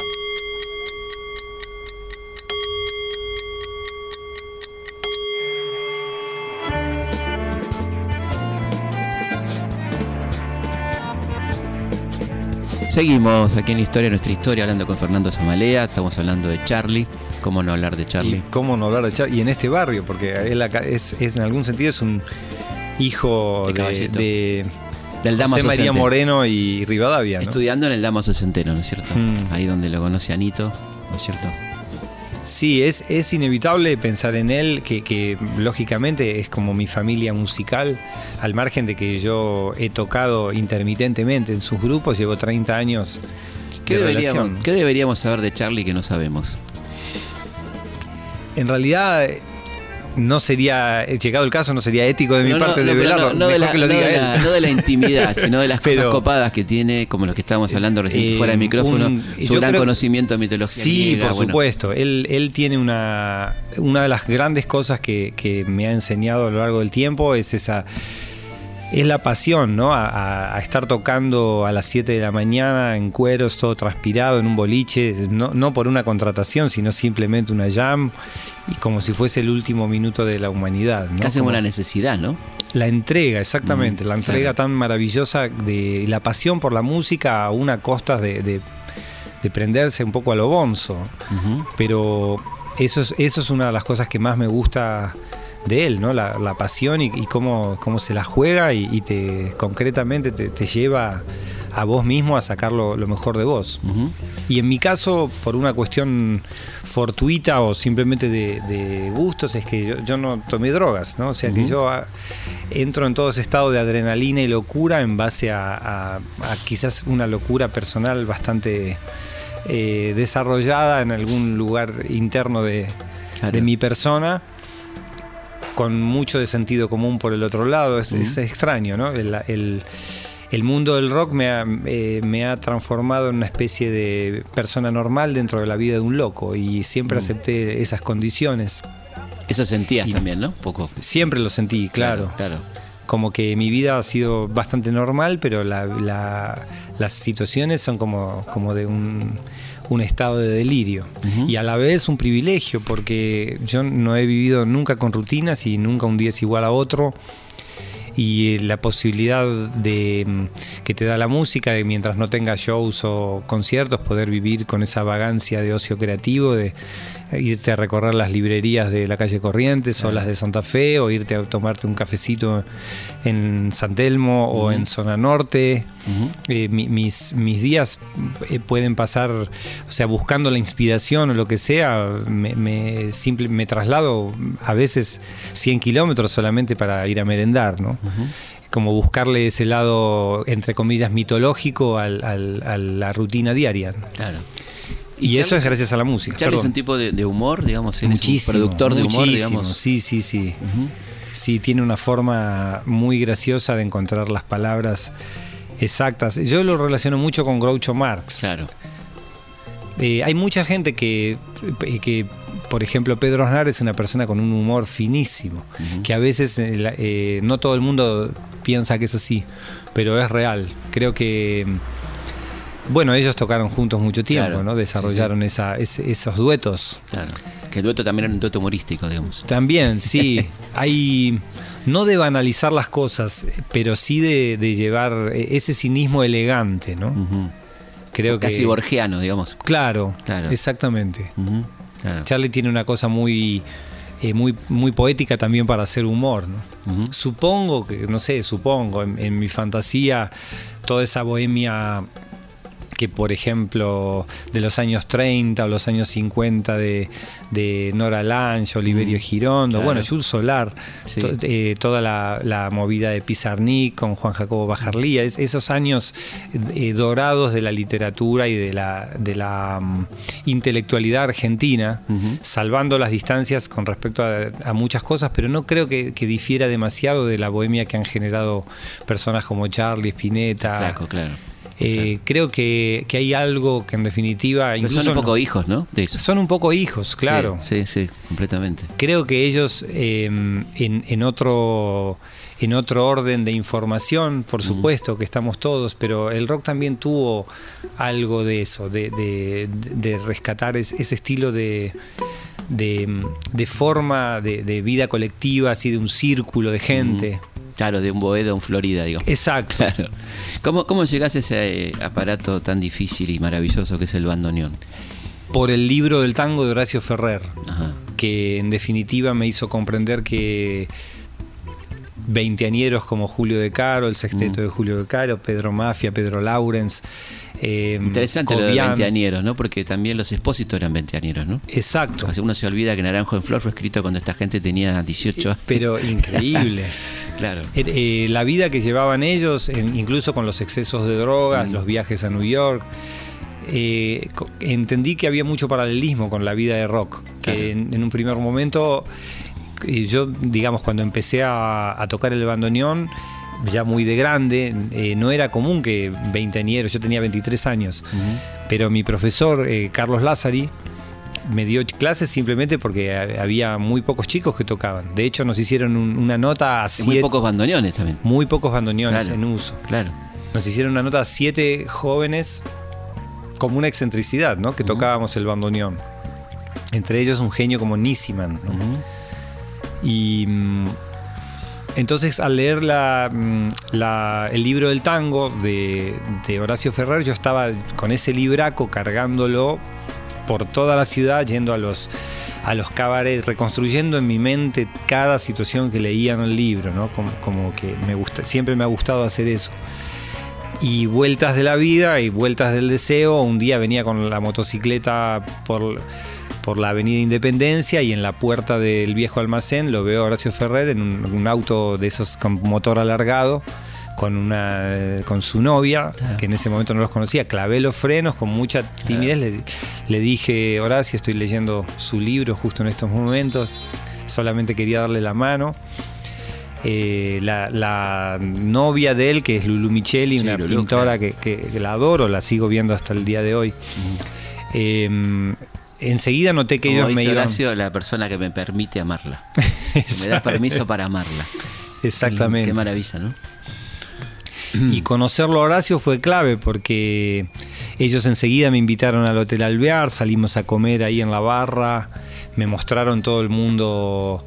Seguimos aquí en la historia, nuestra historia, hablando con Fernando Zamalea, estamos hablando de Charlie, cómo no hablar de Charlie. Cómo no hablar de Charlie, y en este barrio, porque él es, es en algún sentido es un, hijo De de, Del Damaso José María Centeno. Moreno y Rivadavia. ¿no? Estudiando en el Damaso Centeno, ¿no es cierto? Mm. Ahí donde lo conoce Anito, ¿no es cierto? Sí, es, es inevitable pensar en él, que, que lógicamente es como mi familia musical, al margen de que yo he tocado intermitentemente en sus grupos, llevo 30 años ¿Qué de deberíamos, relación. ¿Qué deberíamos saber de Charlie que no sabemos? En realidad, no sería, eh, llegado el caso, no sería ético de mi No, parte no, de velarlo, no, de la, que lo no diga de la- él. no de la intimidad, sino de las cosas Pero- copadas que tiene, como lo que estábamos hablando recién Eh, fuera de micrófono, un- su gran creo- conocimiento de mitología Sí, griega, por bueno, supuesto. Él, él tiene una, una de las grandes cosas que, que me ha enseñado a lo largo del tiempo es esa es la pasión, ¿no? A, a- a estar tocando a las 7 de la mañana en cueros, todo transpirado, en un boliche, no, no por una contratación, sino simplemente una jam, y como si fuese el último minuto de la humanidad. ¿no? casi Como- una necesidad, ¿no? la entrega, exactamente, Mm, la entrega claro. tan maravillosa de la pasión por la música a una costa de, de- de prenderse un poco a lo bonzo. Pero eso es, eso es una de las cosas que más me gusta de él, ¿no? La, la pasión y, y cómo, cómo se la juega y, y te concretamente te, te lleva a vos mismo a sacar lo, lo mejor de vos. Y en mi caso, por una cuestión fortuita o simplemente de, de gustos, es que yo, yo no tomé drogas, ¿no? O sea que yo ah, entro en todo ese estado de adrenalina y locura en base a, a- a quizás una locura personal bastante eh, desarrollada en algún lugar interno de, Claro. de mi persona con mucho de sentido común por el otro lado. Es, extraño, ¿no? El, el- el mundo del rock me ha, eh, me ha transformado en una especie de persona normal dentro de la vida de un loco y siempre Mm. acepté esas condiciones. Eso sentías Y- también, ¿no? Poco. Siempre lo sentí, claro. Claro. Como que mi vida ha sido bastante normal, pero la- la- las situaciones son como, como de un, un estado de delirio. Y a la vez un privilegio, porque yo no he vivido nunca con rutinas y nunca un día es igual a otro. Y eh, la posibilidad de mm, que te da la música, de mientras no tengas shows o conciertos, poder vivir con esa vagancia de ocio creativo, de irte a recorrer las librerías de la calle Corrientes o las de Santa Fe, o irte a tomarte un cafecito en San Telmo o en Zona Norte. Eh, mi- mis, mis días eh, pueden pasar, o sea, buscando la inspiración o lo que sea, me, me, simple- me traslado a veces 100 kilómetros solamente para ir a merendar, ¿no? Como buscarle ese lado, entre comillas, mitológico al- al- a la rutina diaria. Claro. Y, eso es gracias a la música. Charlie es un tipo de, de humor, digamos, él Muchísimo, es un productor de humor, digamos. Sí, sí, sí. Sí, tiene una forma muy graciosa de encontrar las palabras exactas. Yo lo relaciono mucho con Groucho Marx. Claro. Eh, hay mucha gente que, eh, que, por ejemplo, Pedro Aznar es una persona con un humor finísimo, que a veces eh, eh, no todo el mundo piensa que es así, pero es real. Creo que, mm, bueno, ellos tocaron juntos mucho tiempo, Claro, ¿no? sí, Desarrollaron esa- esos duetos. Claro. Que el dueto también era un dueto humorístico, digamos. También, sí. Hay. No de banalizar las cosas, pero sí de, de llevar eh, ese cinismo elegante, ¿no? Creo que. Casi borgiano, digamos. Claro, Claro. exactamente. Claro. Charlie tiene una cosa muy, eh, muy, muy poética también para hacer humor, ¿no? Supongo que, no sé, supongo, en, en mi fantasía, toda esa bohemia que, por ejemplo, de los años 30 o los años 50 de, de Nora Lange, Oliverio Mm, Girondo, claro. bueno, Jules Solar, Sí. to- eh, toda la, la movida de Pizarnik con Juan Jacobo Bajarlía, es- esos años eh, dorados de la literatura y de la, de la mm, intelectualidad argentina, salvando las distancias con respecto a, a muchas cosas, pero no creo que, que difiera demasiado de la bohemia que han generado personas como Charlie, Spinetta. Flaco, claro. Eh, Creo que, que hay algo que en definitiva incluso son un no- poco hijos, ¿no? De eso. son un poco hijos, claro. Sí, sí, sí, completamente. Creo que ellos eh, en, en otro en otro orden de información, por supuesto que estamos todos, pero el rock también tuvo algo de eso, de, de- de rescatar es- ese estilo de, de, de forma de, de vida colectiva, así de un círculo de gente. Claro, de un Boedo a un Florida, digo. Exacto. Claro. ¿Cómo, ¿Cómo llegás a ese eh, aparato tan difícil y maravilloso que es el bandoneón? Por el libro del tango de Horacio Ferrer, Ajá. que en definitiva me hizo comprender que veinteañeros como Julio de Caro, el sexteto Mm. de Julio de Caro, Pedro Mafia, Pedro Laurens. Eh, Interesante lo de veinteañeros, ¿no? Porque también los expósitos eran veinteañeros, ¿no? Exacto. Uno se olvida que Naranjo en Flor fue escrito cuando esta gente tenía 18 años. Pero increíble. Claro. Eh, eh, la vida que llevaban ellos, incluso con los excesos de drogas, Mm. los viajes a New York, eh, entendí que había mucho paralelismo con la vida de rock. Que en, en un primer momento, eh, yo, digamos, cuando empecé a, a tocar el bandoneón, ya muy de grande, eh, no era común que veinteañeros, yo tenía 23 años, pero mi profesor, eh, Carlos Lázari, me dio clases simplemente porque ha- había muy pocos chicos que tocaban. De hecho, nos hicieron un- una nota a Y muy siete- pocos bandoneones también. muy pocos bandoneones Claro. en uso. Claro. Nos hicieron una nota a siete jóvenes como una excentricidad, ¿no? Que tocábamos el bandoneón. Entre ellos un genio como. Ujú. Y mm, entonces al leer mm, el libro del tango de, Horacio Ferrer, yo estaba con ese libraco cargándolo por toda la ciudad, yendo a los, a los cabarets, reconstruyendo en mi mente cada situación que leía en el libro, ¿no? Como, como que me gusta, siempre me ha gustado hacer eso. Y vueltas de la vida y vueltas del deseo. Un día venía con la motocicleta por, por la avenida Independencia y en la puerta del viejo almacén lo veo a Horacio Ferrer en un, un auto de esos con motor alargado con una con su novia Claro. que en ese momento no los conocía. Clavé los frenos con mucha timidez le, le dije Horacio estoy leyendo su libro justo en estos momentos solamente quería darle la mano Eh, la, la novia de él que es Lulu Micheli Sí, una Lulú, pintora claro. que, la adoro la sigo viendo hasta el día de hoy. Eh, enseguida noté que Como ellos me dice iban Horacio, la persona que me permite amarla. Que me da permiso para amarla. exactamente Qué maravilla, ¿no? Y conocerlo a Horacio fue clave porque ellos enseguida me invitaron al Hotel Alvear, salimos a comer ahí en la barra, me mostraron todo el mundo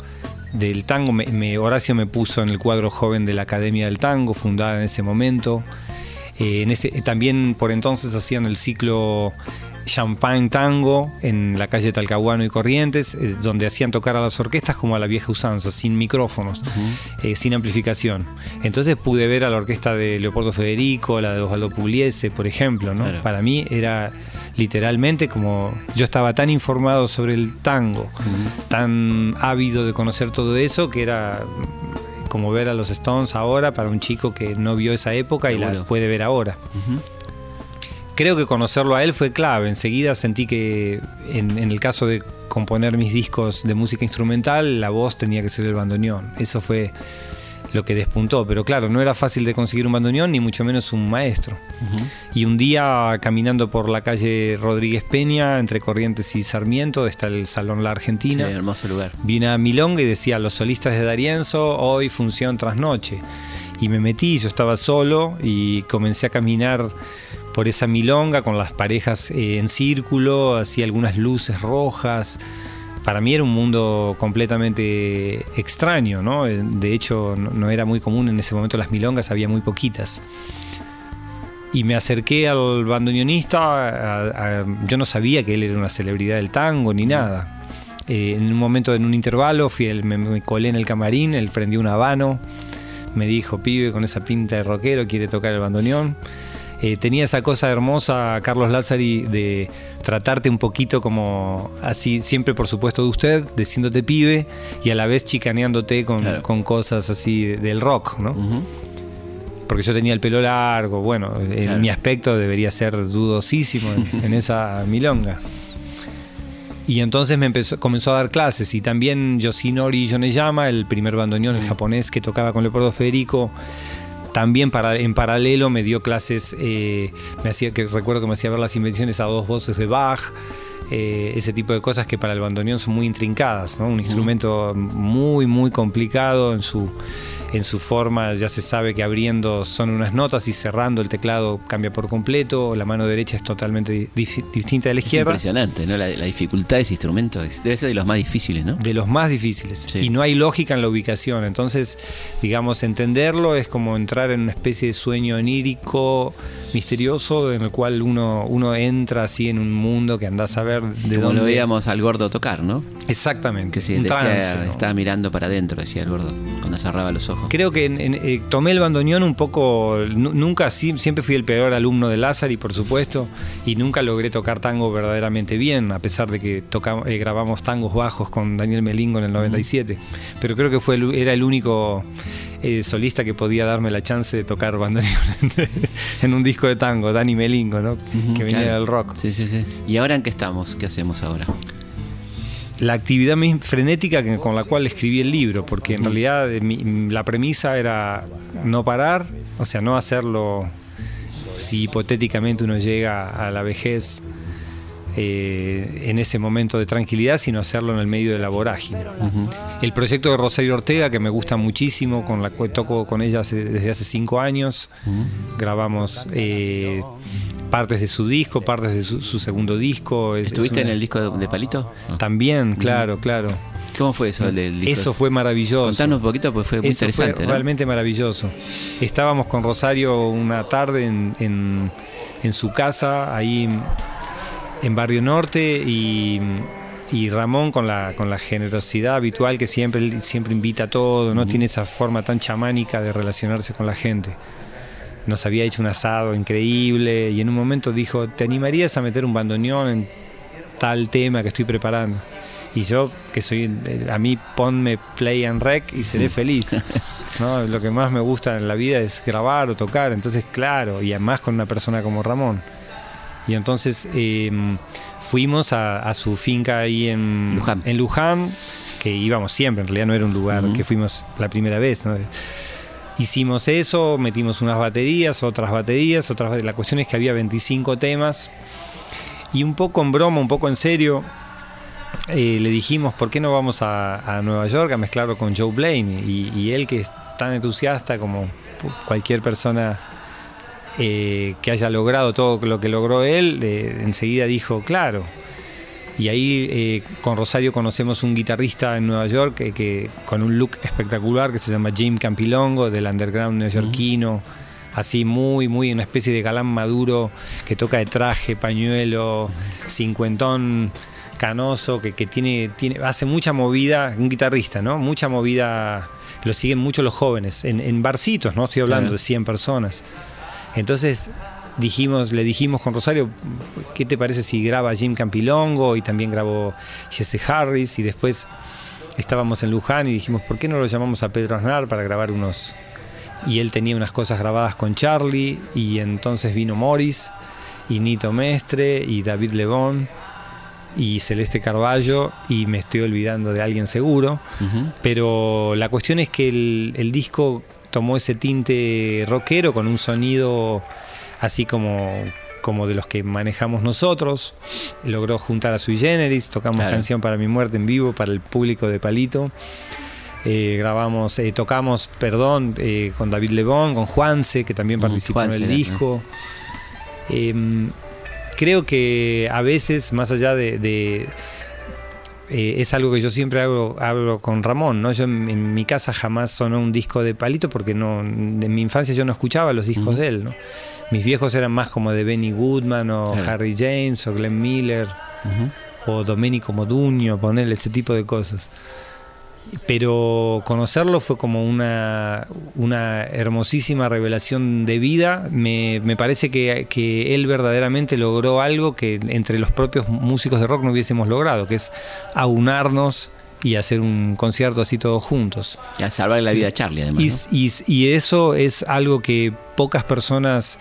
del tango. Me, me- Horacio me puso en el cuadro joven de la Academia del Tango, fundada en ese momento. Eh, en ese, también por entonces hacían el ciclo Champagne Tango en la calle Talcahuano y Corrientes, eh, donde hacían tocar a las orquestas como a la vieja usanza, sin micrófonos, eh, sin amplificación. Entonces pude ver a la orquesta de Leopoldo Federico, la de Osvaldo Pugliese, por ejemplo. ¿no? Claro. Para mí era literalmente como yo estaba tan informado sobre el tango, tan ávido de conocer todo eso, que era como ver a los Stones ahora para un chico que no vio esa época y la puede ver ahora. Creo que conocerlo a él fue clave. Enseguida sentí que en, en el caso de componer mis discos de música instrumental, la voz tenía que ser el bandoneón. Eso fue lo que despuntó. Pero claro, no era fácil de conseguir un bandoneón, ni mucho menos un maestro. Y un día caminando por la calle Rodríguez Peña, entre Corrientes y Sarmiento, está el Salón La Sí, Argentina. hermoso lugar. Vi una milonga y decía, los solistas de Darienzo, hoy función tras noche. Y me metí, yo estaba solo y comencé a caminar por esa milonga con las parejas eh, en círculo, hacía algunas luces rojas. Para mí era un mundo completamente extraño, ¿no? Eh, De hecho, no, era muy común en ese momento las milongas, había muy poquitas. Y me acerqué al bandoneonista, yo no sabía que él era una celebridad del tango ni nada. Eh, en un momento, en un intervalo, fui el- me, me colé en el camarín, él prendió un habano, me dijo, pibe, con esa pinta de rockero, quiere tocar el bandoneón. Eh, tenía esa cosa hermosa, Carlos Lázari, de tratarte un poquito como así, siempre por supuesto de usted, diciéndote pibe y a la vez chicaneándote con, Claro. con cosas así de- del rock, ¿no? Porque yo tenía el pelo largo, bueno, en Claro. mi aspecto debería ser dudosísimo en, en esa milonga. Y entonces me empezó, comenzó a dar clases y también Yoshinori Yoneyama, el primer bandoneón el japonés que tocaba con Leopoldo Federico, también para, en paralelo me dio clases, eh, me hacía que recuerdo que me hacía ver las invenciones a dos voces de Bach, eh, ese tipo de cosas que para el bandoneón son muy intrincadas, ¿no? un instrumento muy muy complicado en su en su forma ya se sabe que abriendo son unas notas y cerrando el teclado cambia por completo, la mano derecha es totalmente distinta de la izquierda. Es impresionante, ¿no? La, dificultad de ese instrumento debe ser de los más difíciles, ¿no? De los más difíciles. Y no hay lógica en la ubicación, entonces, digamos, entenderlo es como entrar en una especie de sueño onírico, misterioso, en el cual uno, uno entra así en un mundo que andás a ver de como lo veíamos al gordo tocar, ¿no? Exactamente. Que sí, estaba mirando para adentro, decía el gordo, cuando cerraba los ojos. Creo que eh, tomé el bandoneón un poco, nunca, siempre fui el peor alumno de Lázaro, por supuesto, y nunca logré tocar tango verdaderamente bien, a pesar de que tocamos, eh, grabamos tangos bajos con Daniel Melingo en el 97. Pero creo que fue era el único eh, solista que podía darme la chance de tocar bandoneón en un disco de tango, Dani Melingo, ¿no? que venía del rock. Sí, sí, sí. ¿Y ahora en qué estamos? ¿Qué hacemos ahora? la actividad frenética con la cual escribí el libro, porque en realidad eh, la premisa era no parar, o sea, no hacerlo si hipotéticamente uno llega a la vejez eh, en ese momento de tranquilidad, sino hacerlo en el medio de la vorágine. El proyecto de Rosario Ortega, que me gusta muchísimo, con la cual toco con ella desde hace cinco años, grabamos eh, partes de su disco, partes de su, segundo disco. ¿Estuviste en el disco de, Palito? También, claro, claro. ¿Cómo fue eso del disco? Eso fue maravilloso. Contanos un poquito, pues fue muy interesante. Realmente maravilloso. Estábamos con Rosario una tarde en, en su casa, ahí en Barrio Norte y, Ramón con la, con la generosidad habitual que siempre, siempre invita a todo, no tiene esa forma tan chamánica de relacionarse con la gente. Nos había hecho un asado increíble y en un momento dijo, ¿te animarías a meter un bandoneón en tal tema que estoy preparando? Y yo, que soy, a mí ponme play and rec y seré feliz. ¿no? Lo que más me gusta en la vida es grabar o tocar, entonces claro, y además con una persona como Ramón. Y entonces em, fuimos a, su finca ahí en Luján. en Luján, que íbamos siempre, en realidad no era un lugar que fuimos la primera vez. Hicimos eso, metimos unas baterías, otras baterías, otras La cuestión es que había 25 temas. Y un poco en broma, un poco en serio, eh, le dijimos, ¿por qué no vamos a, Nueva York a mezclarlo con Joe Blaine? y él que es tan entusiasta como cualquier persona eh, que haya logrado todo lo que logró él, eh, enseguida dijo, claro. Y ahí eh, con Rosario conocemos un guitarrista en Nueva York que, con un look espectacular que se llama Jim Campilongo, del underground neoyorquino. Así muy, muy una especie de galán maduro que toca de traje, pañuelo, cincuentón canoso, que, tiene, tiene, hace mucha movida, un guitarrista, ¿no? Mucha movida, lo siguen mucho los jóvenes, en, barcitos, ¿no? Estoy hablando de 100 personas. Entonces dijimos, le dijimos con Rosario, ¿qué te parece si graba Jim Campilongo? Y también grabó Jesse Harris y después estábamos en Luján y dijimos, ¿por qué no lo llamamos a Pedro Aznar para grabar unos? Y él tenía unas cosas grabadas con Charlie y entonces vino Morris y Nito Mestre y David Lebón y Celeste Carballo y me estoy olvidando de alguien seguro, pero la cuestión es que el disco tomó ese tinte rockero con un sonido así como, como de los que manejamos nosotros. Logró juntar a Sui Generis, tocamos canción para mi muerte en vivo para el público de Palito. Eh, grabamos, eh, tocamos, perdón, eh, con David Lebón, con Juanse, que también mm, participó en el disco. Em, creo que a veces, más allá de eh, es algo que yo siempre hago, hablo con Ramón, ¿no? Yo en, mi casa jamás sonó un disco de Palito porque no, en mi infancia yo no escuchaba los discos de él, ¿no? Mis viejos eran más como de Benny Goodman o Harry James o Glenn Miller o Domenico Modugno, ponerle ese tipo de cosas pero conocerlo fue como una, una hermosísima revelación de vida. Me, parece que, él verdaderamente logró algo que entre los propios músicos de rock no hubiésemos logrado, que es aunarnos y hacer un concierto así todos juntos. Y a salvar la vida a Charlie, además. Y, eso es algo que pocas personas...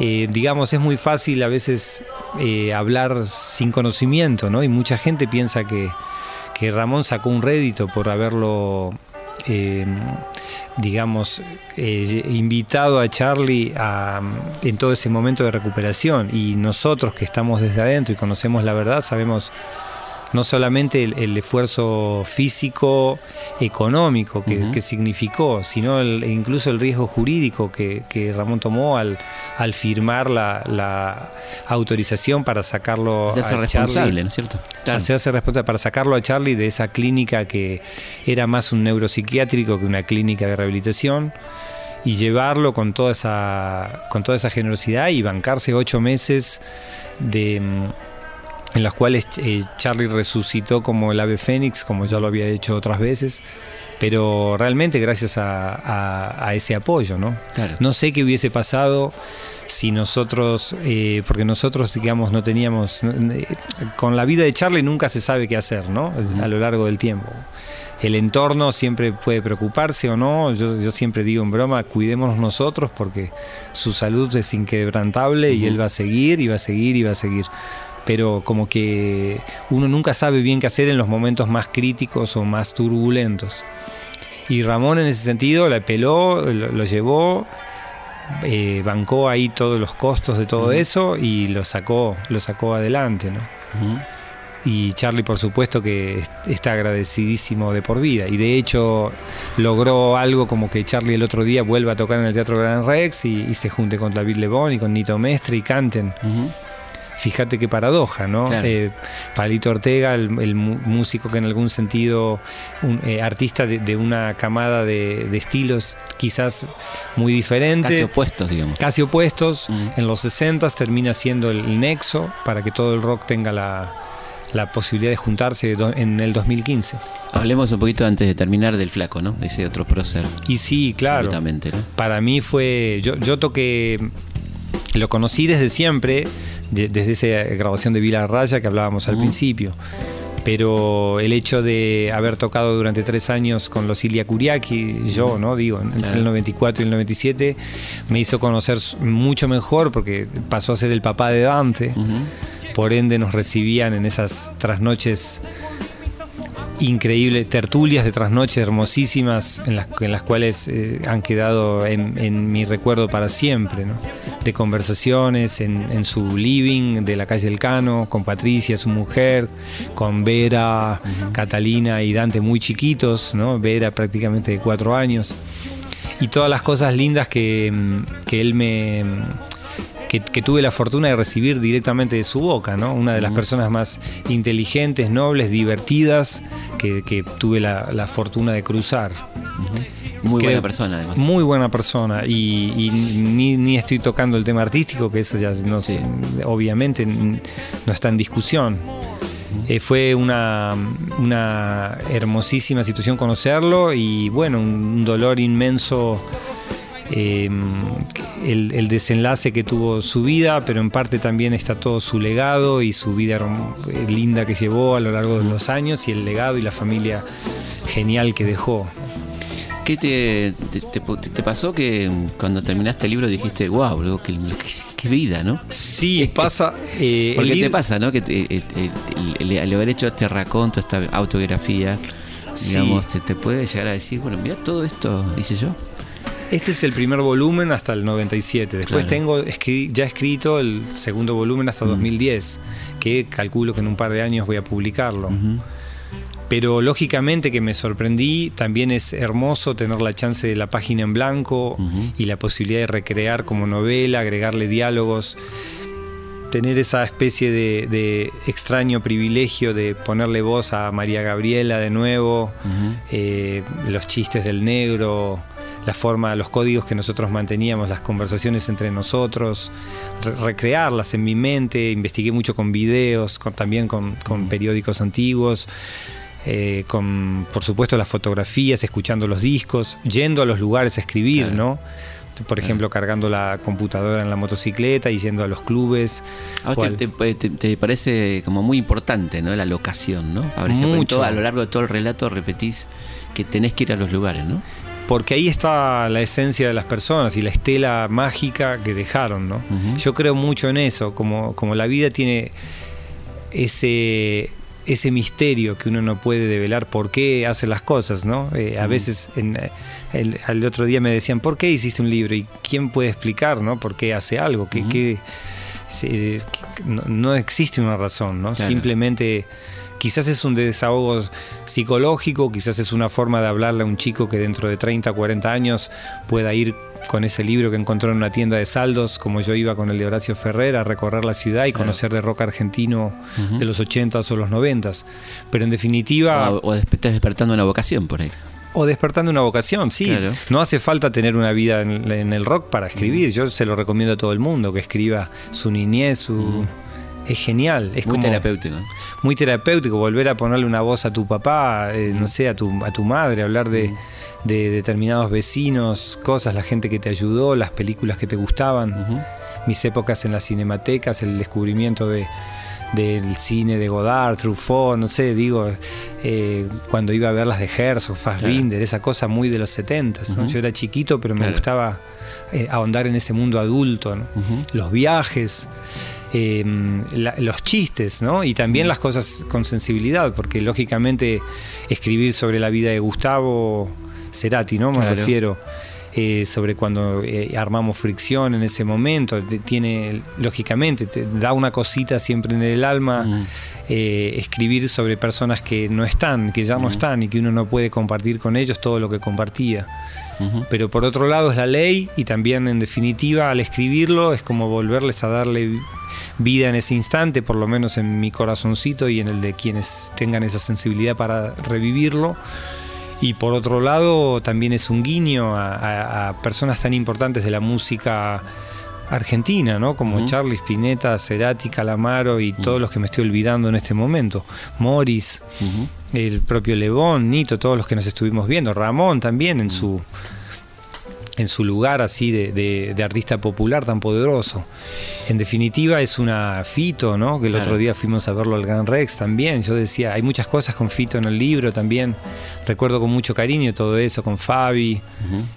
Eh, digamos, es muy fácil a veces eh, hablar sin conocimiento, ¿no? Y mucha gente piensa que, que Ramón sacó un rédito por haberlo, eh, digamos, eh, invitado a Charlie en todo ese momento de recuperación. Y nosotros que estamos desde adentro y conocemos la verdad, sabemos no solamente el, esfuerzo físico, económico que, significó, sino incluso el riesgo jurídico que, Ramón tomó al, al firmar la, autorización para sacarlo Hacerse responsable, ¿no es cierto? Hacerse responsable para sacarlo a Charlie de esa clínica que era más un neuropsiquiátrico que una clínica de rehabilitación y llevarlo con toda esa, con toda esa generosidad y bancarse ocho meses de, en las cuales eh, Charlie resucitó como el ave fénix, como ya lo había hecho otras veces, pero realmente gracias a, ese apoyo, ¿no? No sé qué hubiese pasado si nosotros, eh, porque nosotros, digamos, no teníamos, eh, con la vida de Charlie nunca se sabe qué hacer, ¿no? A lo largo del tiempo el entorno siempre puede preocuparse o no. Yo, siempre digo en broma, cuidémonos nosotros porque su salud es inquebrantable y él va a seguir y va a seguir y va a seguir. Pero como que uno nunca sabe bien qué hacer en los momentos más críticos o más turbulentos. Y Ramón en ese sentido la peló, lo, llevó, eh, bancó ahí todos los costos de todo eso y lo sacó, lo sacó adelante, ¿no? y Charlie por supuesto que está agradecidísimo de por vida y de hecho logró algo como que Charlie el otro día vuelva a tocar en el Teatro Gran Rex y, se junte con David Lebón y con Nito Mestre y canten. Fíjate qué paradoja, ¿no? Eh, Palito Ortega, el, músico que en algún sentido, un eh, artista de, una camada de, estilos quizás muy diferentes. Casi opuestos, digamos. Casi opuestos. En los 60 termina siendo el nexo para que todo el rock tenga la, la posibilidad de juntarse en el 2015. Hablemos un poquito antes de terminar del flaco, ¿no? De ese otro prócer. Y sí, claro. Para mí fue. Yo, yo toqué. Lo conocí desde siempre, desde esa grabación de Vila Raya que hablábamos al principio. Pero el hecho de haber tocado durante tres años con los Ilia Kuriaki, yo, ¿no? Digo, entre el 94 y el 97, me hizo conocer mucho mejor porque pasó a ser el papá de Dante. Por ende nos recibían en esas trasnoches increíbles, tertulias de trasnoches hermosísimas en las, en las cuales eh, han quedado en, mi recuerdo para siempre, de conversaciones en, su living de la calle El Cano, con Patricia, su mujer, con Vera, Catalina y Dante muy chiquitos, ¿no? Vera prácticamente de cuatro años, y todas las cosas lindas que, que él me que, tuve la fortuna de recibir directamente de su boca, ¿no? Una de las personas más inteligentes, nobles, divertidas que, tuve la, fortuna de cruzar. Muy buena persona, además. Muy buena persona. Y, ni, estoy tocando el tema artístico, que eso ya no, obviamente no está en discusión. Eh, fue una, una hermosísima situación conocerlo y bueno, un dolor inmenso Em, el, desenlace que tuvo su vida, pero en parte también está todo su legado y su vida eh, linda que llevó a lo largo de los años y el legado y la familia genial que dejó. ¿Qué te, te, pasó que cuando terminaste el libro dijiste, wow, qué, vida, ¿no? Sí, pasa. Eh, Porque te pasa, ¿no? Que el, haber hecho este raconto, esta autografía, digamos, te, puede llegar a decir, bueno, mira todo esto, hice yo. Este es el primer volumen hasta el 97. Después tengo ya escrito el segundo volumen hasta 2010, que calculo que en un par de años voy a publicarlo. Pero lógicamente que me sorprendí, también es hermoso tener la chance de la página en blanco y la posibilidad de recrear como novela, agregarle diálogos, tener esa especie de, extraño privilegio de ponerle voz a María Gabriela de nuevo, eh, los chistes del negro, la forma, los códigos que nosotros manteníamos, las conversaciones entre nosotros, recrearlas en mi mente, investigué mucho con videos, también con, periódicos antiguos. Eh, con por supuesto las fotografías, escuchando los discos, yendo a los lugares a escribir, ¿no? Por ejemplo, cargando la computadora en la motocicleta y yendo a los clubes. ¿A te, parece como muy importante, ¿no? La locación, ¿no? A, Mucho. a lo largo de todo el relato repetís que tenés que ir a los lugares, ¿no? porque ahí está la esencia de las personas y la estela mágica que dejaron, ¿no? Yo creo mucho en eso, como, como la vida tiene ese, ese misterio que uno no puede develar por qué hace las cosas, ¿no? Eh, a veces en, el, al otro día me decían, ¿por qué hiciste un libro? ¿Y quién puede explicar, ¿no? ¿Por qué hace algo? ¿Qué, no, existe una razón, ¿no? Simplemente Quizás es un desahogo psicológico, quizás es una forma de hablarle a un chico que dentro de 30, 40 años pueda ir con ese libro que encontró en una tienda de saldos, como yo iba con el de Horacio Ferrer, a recorrer la ciudad y conocer de rock argentino de los 80s o los 90s. Pero en definitiva... O, o estás despertando una vocación por ahí. O despertando una vocación, sí. Claro. No hace falta tener una vida en, en el rock para escribir. Yo se lo recomiendo a todo el mundo que escriba su niñez, su... Es genial. Es Muy como terapéutico. muy terapéutico volver a ponerle una voz a tu papá, eh, no sé, a tu, a tu madre, hablar de, de determinados vecinos, cosas, la gente que te ayudó, las películas que te gustaban, mis épocas en las cinematecas, el descubrimiento de, del cine de Godard, Truffaut, no sé, digo, eh, cuando iba a ver las de Herzog, Fassbinder, esa cosa muy de los 70 ¿no? Ujú. Yo era chiquito, pero me Claro. gustaba eh, ahondar en ese mundo adulto, los viajes, eh, la- los chistes, ¿no? Y también las cosas con sensibilidad, porque lógicamente escribir sobre la vida de Gustavo Cerati, ¿no? Me Claro. refiero. eh, sobre cuando eh, armamos fricción en ese momento, tiene, lógicamente, te da una cosita siempre en el alma Mm. eh, escribir sobre personas que no están, que ya no están y que uno no puede compartir con ellos todo lo que compartía. Pero por otro lado es la ley y también en definitiva al escribirlo es como volverles a darle vida en ese instante, por lo menos en mi corazoncito y en el de quienes tengan esa sensibilidad para revivirlo. Y por otro lado también es un guiño a- a personas tan importantes de la música argentina, ¿no? Como. Charlie Spinetta, Cerati, Calamaro y todos los que me estoy olvidando en este momento. Morris, el propio Lebón, Nito, todos los que nos estuvimos viendo, Ramón también en su en su lugar así de, de- de artista popular tan poderoso. En definitiva es una Fito, ¿no? Que el Claro. otro día fuimos a verlo al Gran Rex también. Yo decía, hay muchas cosas con Fito en el libro también. Recuerdo con mucho cariño todo eso, con Fabi,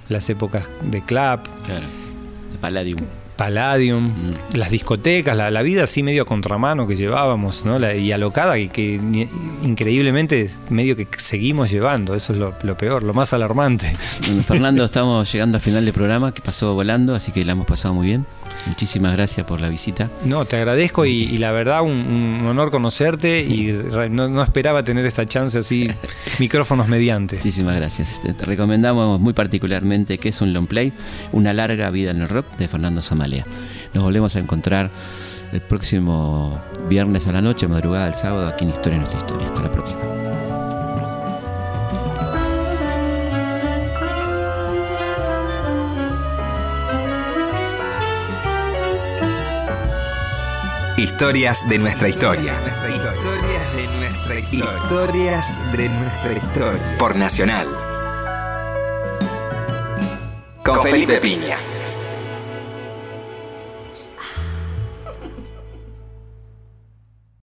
las épocas de Clap, Claro. Palladium. Palladium, Mm. las discotecas, la, la vida así medio a contramano que llevábamos, ¿no? La- y alocada y que ni- increíblemente medio que seguimos llevando, eso es lo, lo peor, lo más alarmante. Bueno, Fernando, estamos llegando al final del programa que pasó volando, así que la hemos pasado muy bien. Muchísimas gracias por la visita. No, te agradezco y, y la verdad un, un honor conocerte y re- no, no esperaba tener esta chance así, micrófonos mediante. Muchísimas gracias. Te recomendamos muy particularmente que es un long play, Una larga vida en el rock de Fernando Zamalea. Nos volvemos a encontrar el próximo viernes a la noche, madrugada del sábado, aquí en Historia Nuestra Historia. Hasta la próxima. Historias de nuestra historia. Historias de nuestra historia. Historias de nuestra historia. Por Nacional. Con Felipe Piña.